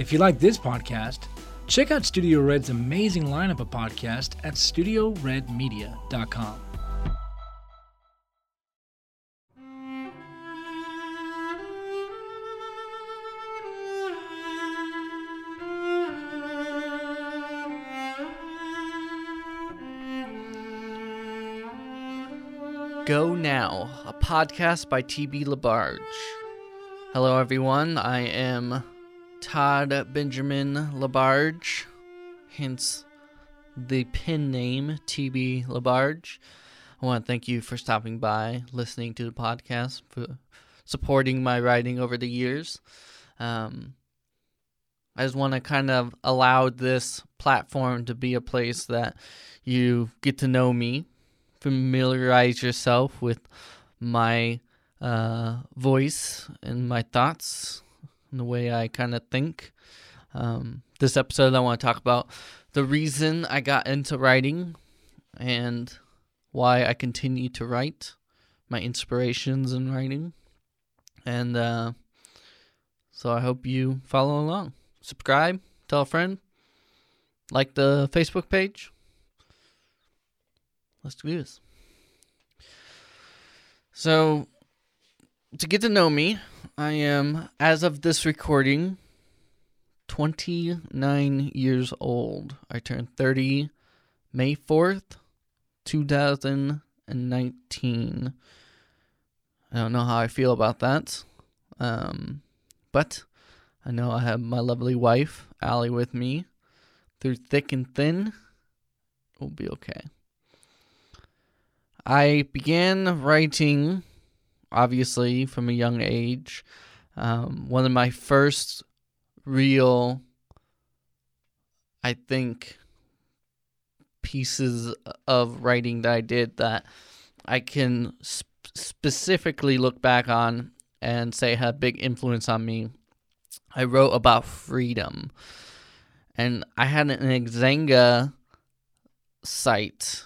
If you like this podcast, check out Studio Red's amazing lineup of podcasts at studioredmedia.com. Go Now, a podcast by TB LaBarge. Hello, everyone. I am Todd Benjamin LaBarge, hence the pen name TB LaBarge. I want to thank you for stopping by, listening to the podcast, for supporting my writing over the years. Um, I just want to kind of allow this platform to be a place that you get to know me, familiarize yourself with my uh, voice and my thoughts and the way I kind of think. Um, this episode, I want to talk about the reason I got into writing and why I continue to write, my inspirations in writing. And uh, so I hope you follow along. Subscribe, tell a friend, like the Facebook page. Let's do this. So, to get to know me, I am, as of this recording, 29 years old. I turned 30 May 4th, 2019. I don't know how I feel about that. Um, but I know I have my lovely wife, Allie, with me through thick and thin. We'll be okay. I began writing, obviously, from a young age. Um, one of my first real, I think, pieces of writing that I did that I can sp- specifically look back on and say had a big influence on me. I wrote about freedom. And I had an Xanga site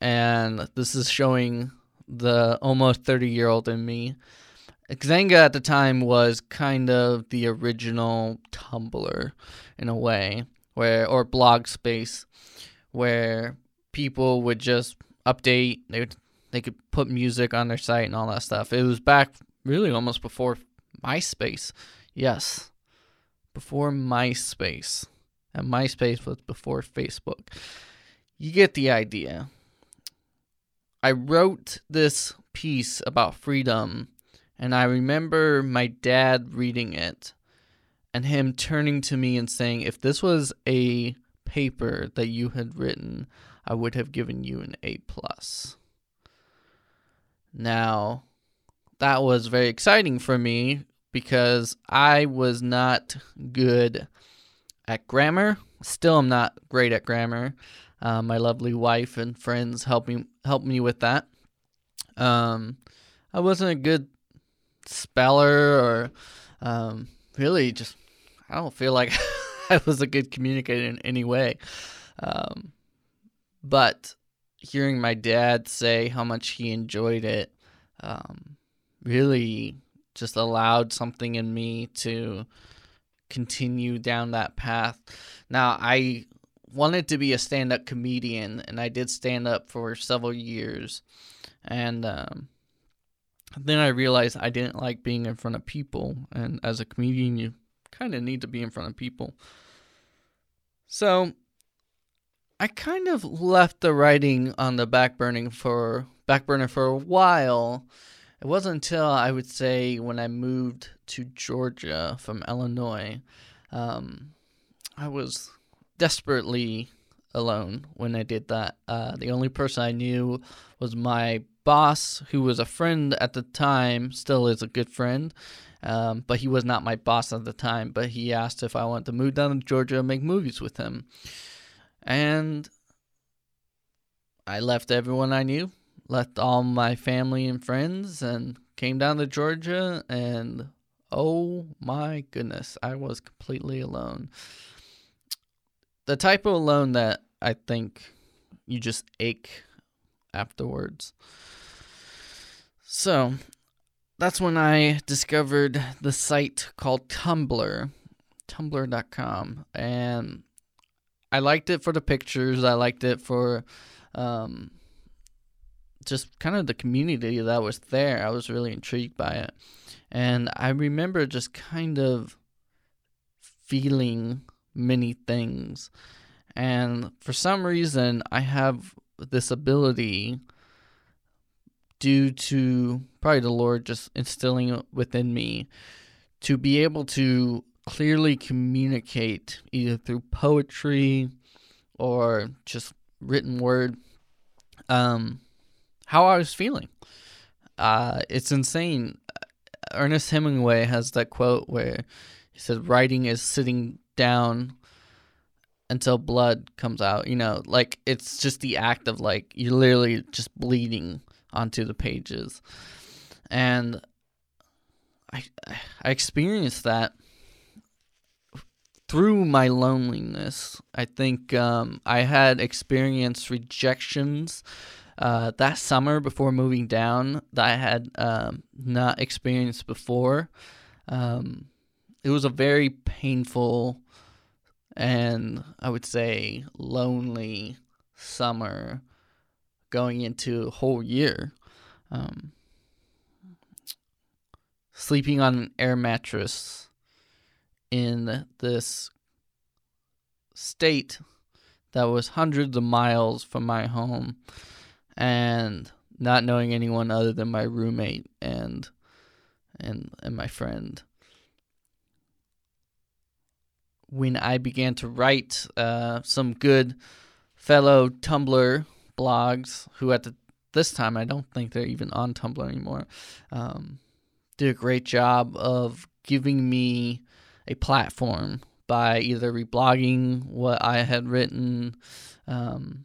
and this is showing the almost 30 year old in me. Xanga at the time was kind of the original Tumblr in a way, where or blog space, where people would just update. They would, they could put music on their site and all that stuff. It was back really almost before MySpace. Yes, before MySpace, and MySpace was before Facebook. You get the idea. I wrote this piece about freedom, and I remember my dad reading it and him turning to me and saying, If this was a paper that you had written, I would have given you an A. plus. Now, that was very exciting for me because I was not good at grammar. Still, I'm not great at grammar. Uh, my lovely wife and friends helped me help me with that. Um, I wasn't a good speller or um, really just I don't feel like I was a good communicator in any way. Um, but hearing my dad say how much he enjoyed it um, really just allowed something in me to continue down that path. Now, I wanted to be a stand up comedian, and I did stand up for several years. And um, then I realized I didn't like being in front of people. And as a comedian, you kind of need to be in front of people. So I kind of left the writing on the back burning for back burner for a while. It wasn't until I would say when I moved to Georgia from Illinois. Um, I was desperately alone when I did that. Uh, the only person I knew was my boss, who was a friend at the time, still is a good friend. Um, but he was not my boss at the time. But he asked if I wanted to move down to Georgia and make movies with him. And I left everyone I knew, left all my family and friends, and came down to Georgia. And oh my goodness, I was completely alone the type of alone that I think you just ache afterwards. So that's when I discovered the site called Tumblr. tumblr.com and I liked it for the pictures. I liked it for um, just kind of the community that was there. I was really intrigued by it. And I remember just kind of feeling many things. And for some reason, I have this ability due to probably the Lord just instilling within me to be able to clearly communicate either through poetry or just written word um, how I was feeling. Uh, it's insane. Ernest Hemingway has that quote where he said, Writing is sitting down until blood comes out. You know, like it's just the act of like you're literally just bleeding onto the pages. And I I experienced that through my loneliness. I think um, I had experienced rejections uh, that summer before moving down that I had um, not experienced before. Um, it was a very painful and I would say lonely summer going into a whole year. Um, sleeping on an air mattress in this state that was hundreds of miles from my home and not knowing anyone other than my roommate and and and my friend when I began to write uh, some good fellow Tumblr blogs who at the, this time I don't think they're even on Tumblr anymore um, did a great job of giving me a platform by either reblogging what I had written. Um,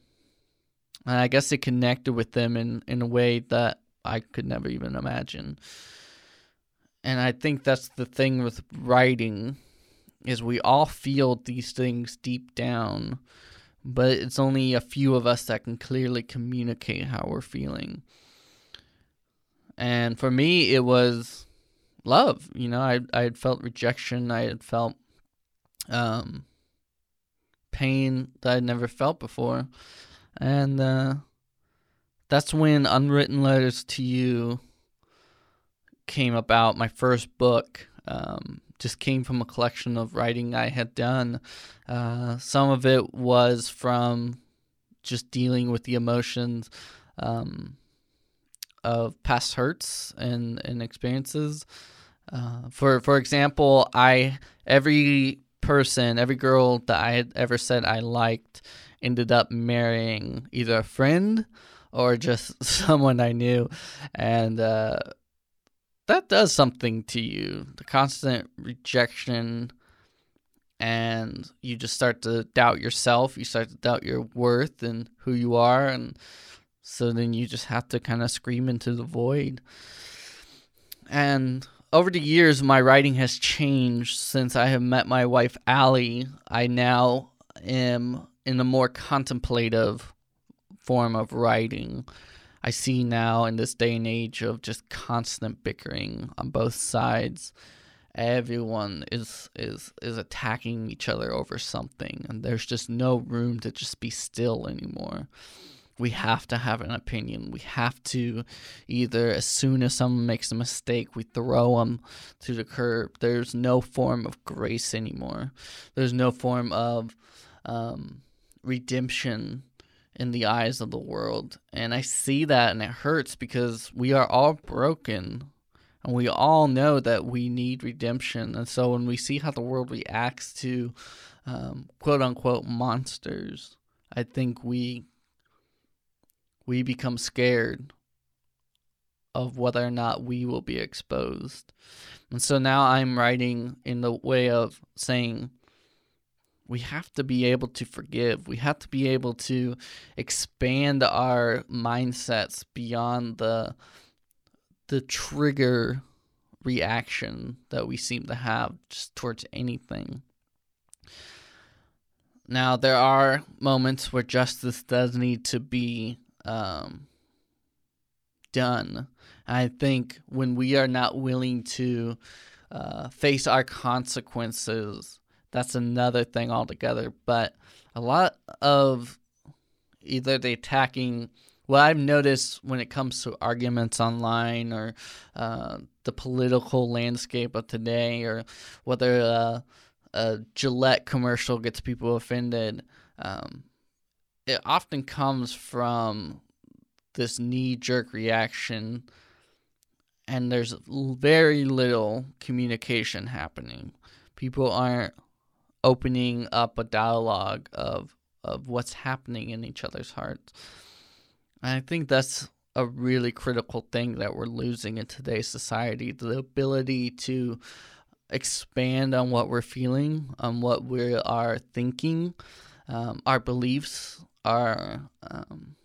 and I guess it connected with them in, in a way that I could never even imagine. And I think that's the thing with writing is we all feel these things deep down, but it's only a few of us that can clearly communicate how we're feeling. And for me, it was love. You know, I I had felt rejection. I had felt um, pain that I'd never felt before, and uh, that's when Unwritten Letters to You came about. My first book um, just came from a collection of writing I had done. Uh, some of it was from just dealing with the emotions. Um, of past hurts and, and experiences. Uh, for for example, I every person, every girl that I had ever said I liked ended up marrying either a friend or just someone I knew, and uh, that does something to you. The constant rejection, and you just start to doubt yourself. You start to doubt your worth and who you are, and so then you just have to kind of scream into the void. And over the years, my writing has changed since I have met my wife, Allie. I now am in a more contemplative form of writing. I see now in this day and age of just constant bickering on both sides. Everyone is is is attacking each other over something, and there's just no room to just be still anymore we have to have an opinion. We have to either, as soon as someone makes a mistake, we throw them to the curb. There's no form of grace anymore. There's no form of um, redemption in the eyes of the world. And I see that and it hurts because we are all broken. And we all know that we need redemption. And so when we see how the world reacts to um, quote unquote monsters, I think we we become scared of whether or not we will be exposed. And so now I'm writing in the way of saying we have to be able to forgive. We have to be able to expand our mindsets beyond the the trigger reaction that we seem to have just towards anything. Now, there are moments where justice does need to be um, done. I think when we are not willing to uh, face our consequences that's another thing altogether. But a lot of either the attacking what I've noticed when it comes to arguments online or uh, the political landscape of today, or whether uh, a Gillette commercial gets people offended, um, it often comes from this knee jerk reaction, and there's very little communication happening. People aren't opening up a dialogue of of what's happening in each other's hearts. And I think that's a really critical thing that we're losing in today's society the ability to expand on what we're feeling, on what we are thinking, um, our beliefs, our um,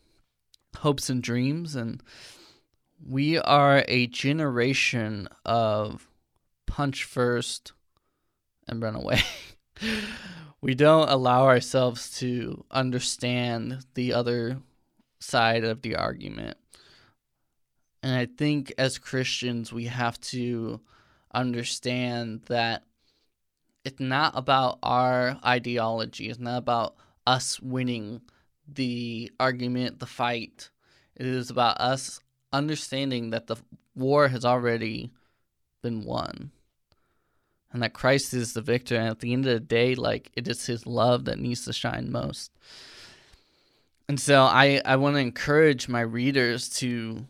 hopes and dreams. And we are a generation of punch first and run away. we don't allow ourselves to understand the other side of the argument. And I think as Christians, we have to understand that it's not about our ideology, it's not about us winning the argument, the fight. It is about us understanding that the war has already been won and that Christ is the victor. And at the end of the day, like it is his love that needs to shine most. And so I, I want to encourage my readers to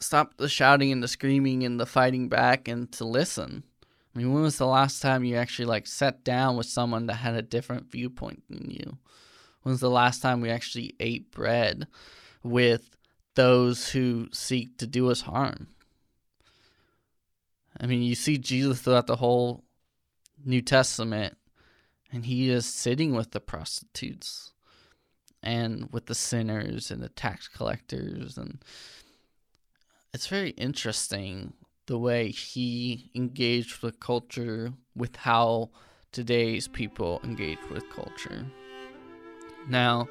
stop the shouting and the screaming and the fighting back and to listen. I mean, when was the last time you actually like sat down with someone that had a different viewpoint than you? When was the last time we actually ate bread with those who seek to do us harm? I mean, you see Jesus throughout the whole New Testament, and he is sitting with the prostitutes and with the sinners and the tax collectors and it's very interesting the way he engaged with culture with how today's people engage with culture. Now,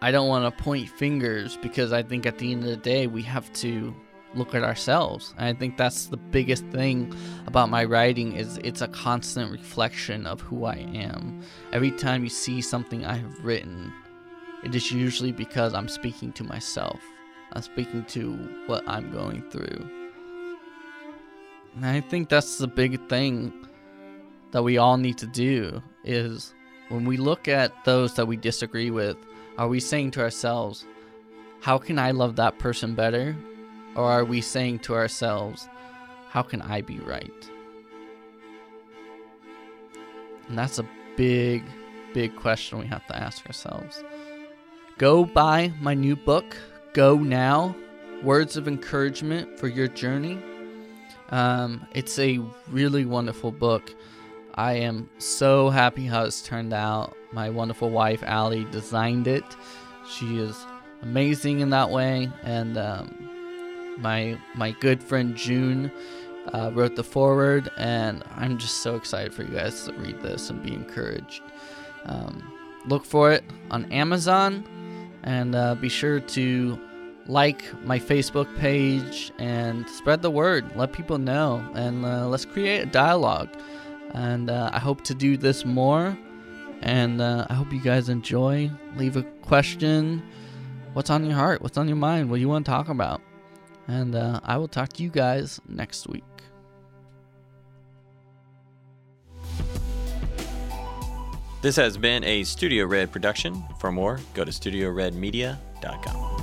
I don't want to point fingers because I think at the end of the day we have to look at ourselves. And I think that's the biggest thing about my writing is it's a constant reflection of who I am. Every time you see something I have written, it is usually because I'm speaking to myself. I'm speaking to what I'm going through. And I think that's the big thing that we all need to do is when we look at those that we disagree with, are we saying to ourselves, how can I love that person better? Or are we saying to ourselves, how can I be right? And that's a big, big question we have to ask ourselves. Go buy my new book, Go Now Words of Encouragement for Your Journey. Um, it's a really wonderful book. I am so happy how it's turned out. My wonderful wife, Allie, designed it. She is amazing in that way. And um, my my good friend June uh, wrote the foreword, and I'm just so excited for you guys to read this and be encouraged. Um, look for it on Amazon, and uh, be sure to like my Facebook page and spread the word. Let people know, and uh, let's create a dialogue. And uh, I hope to do this more. And uh, I hope you guys enjoy. Leave a question. What's on your heart? What's on your mind? What do you want to talk about? And uh, I will talk to you guys next week. This has been a Studio Red production. For more, go to studioredmedia.com.